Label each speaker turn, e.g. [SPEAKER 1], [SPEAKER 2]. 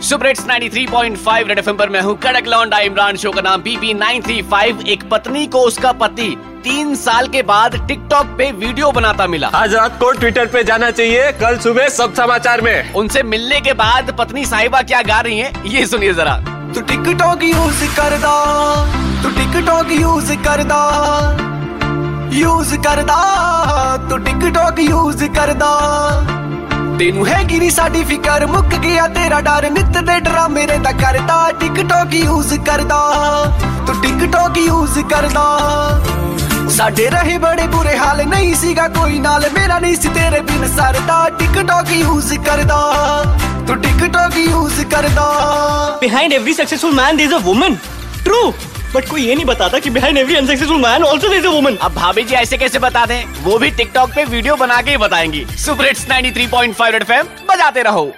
[SPEAKER 1] सुपरेट्स 93.5 red FM पर मैं हूँ कड़क लौंडा इमरान शो का नाम बीपी 935 एक पत्नी को उसका पति तीन साल के बाद टिकटॉक पे वीडियो बनाता मिला।
[SPEAKER 2] आज रात को ट्विटर पे जाना चाहिए कल सुबह सब समाचार में।
[SPEAKER 1] उनसे मिलने के बाद पत्नी साहिबा क्या गा रही है ये सुनिए जरा।
[SPEAKER 3] तू टिकटॉक यूज़ कर दा तू टिकटॉक यूज़ कर करदा यूज़ करदा तू टिकटॉक यूज़ कर करदा। ਤੈਨੂੰ ਹੈਗੀ ਨੀ ਸਾਡੀ ਫਿਕਰ ਮੁੱਕ ਗਿਆ ਤੇਰਾ ਡਰ ਨਿੱਤ ਦੇ ਡਰਾਮੇ ਰਹਿੰਦਾ ਕਰਦਾ ਟਿਕਟੌਕ ਯੂਜ਼ ਕਰਦਾ ਤੂੰ ਟਿਕਟੌਕ ਯੂਜ਼ ਕਰਦਾ ਸਾਡੇ ਰਹੇ ਬੜੇ ਬੁਰੇ ਹਾਲ ਨਹੀਂ ਸੀਗਾ ਕੋਈ ਨਾਲ ਮੇਰਾ ਨਹੀਂ ਸੀ ਤੇਰੇ ਬਿਨ ਸਰਦਾ ਟਿਕਟੌਕ ਯੂਜ਼ ਕਰਦਾ ਤੂੰ ਟਿਕਟੌਕ ਯੂਜ਼ ਕਰਦਾ
[SPEAKER 4] Behind every successful man, there's a woman. True. but कोई ये नहीं बताता कि behind every unsuccessful man also there is a woman
[SPEAKER 1] अब भाभी जी ऐसे कैसे बता दें? वो भी टिकटॉक पे वीडियो बना के ही बताएँगी। सुपर हिट्स 93.5 रेड एफएम बजाते रहो।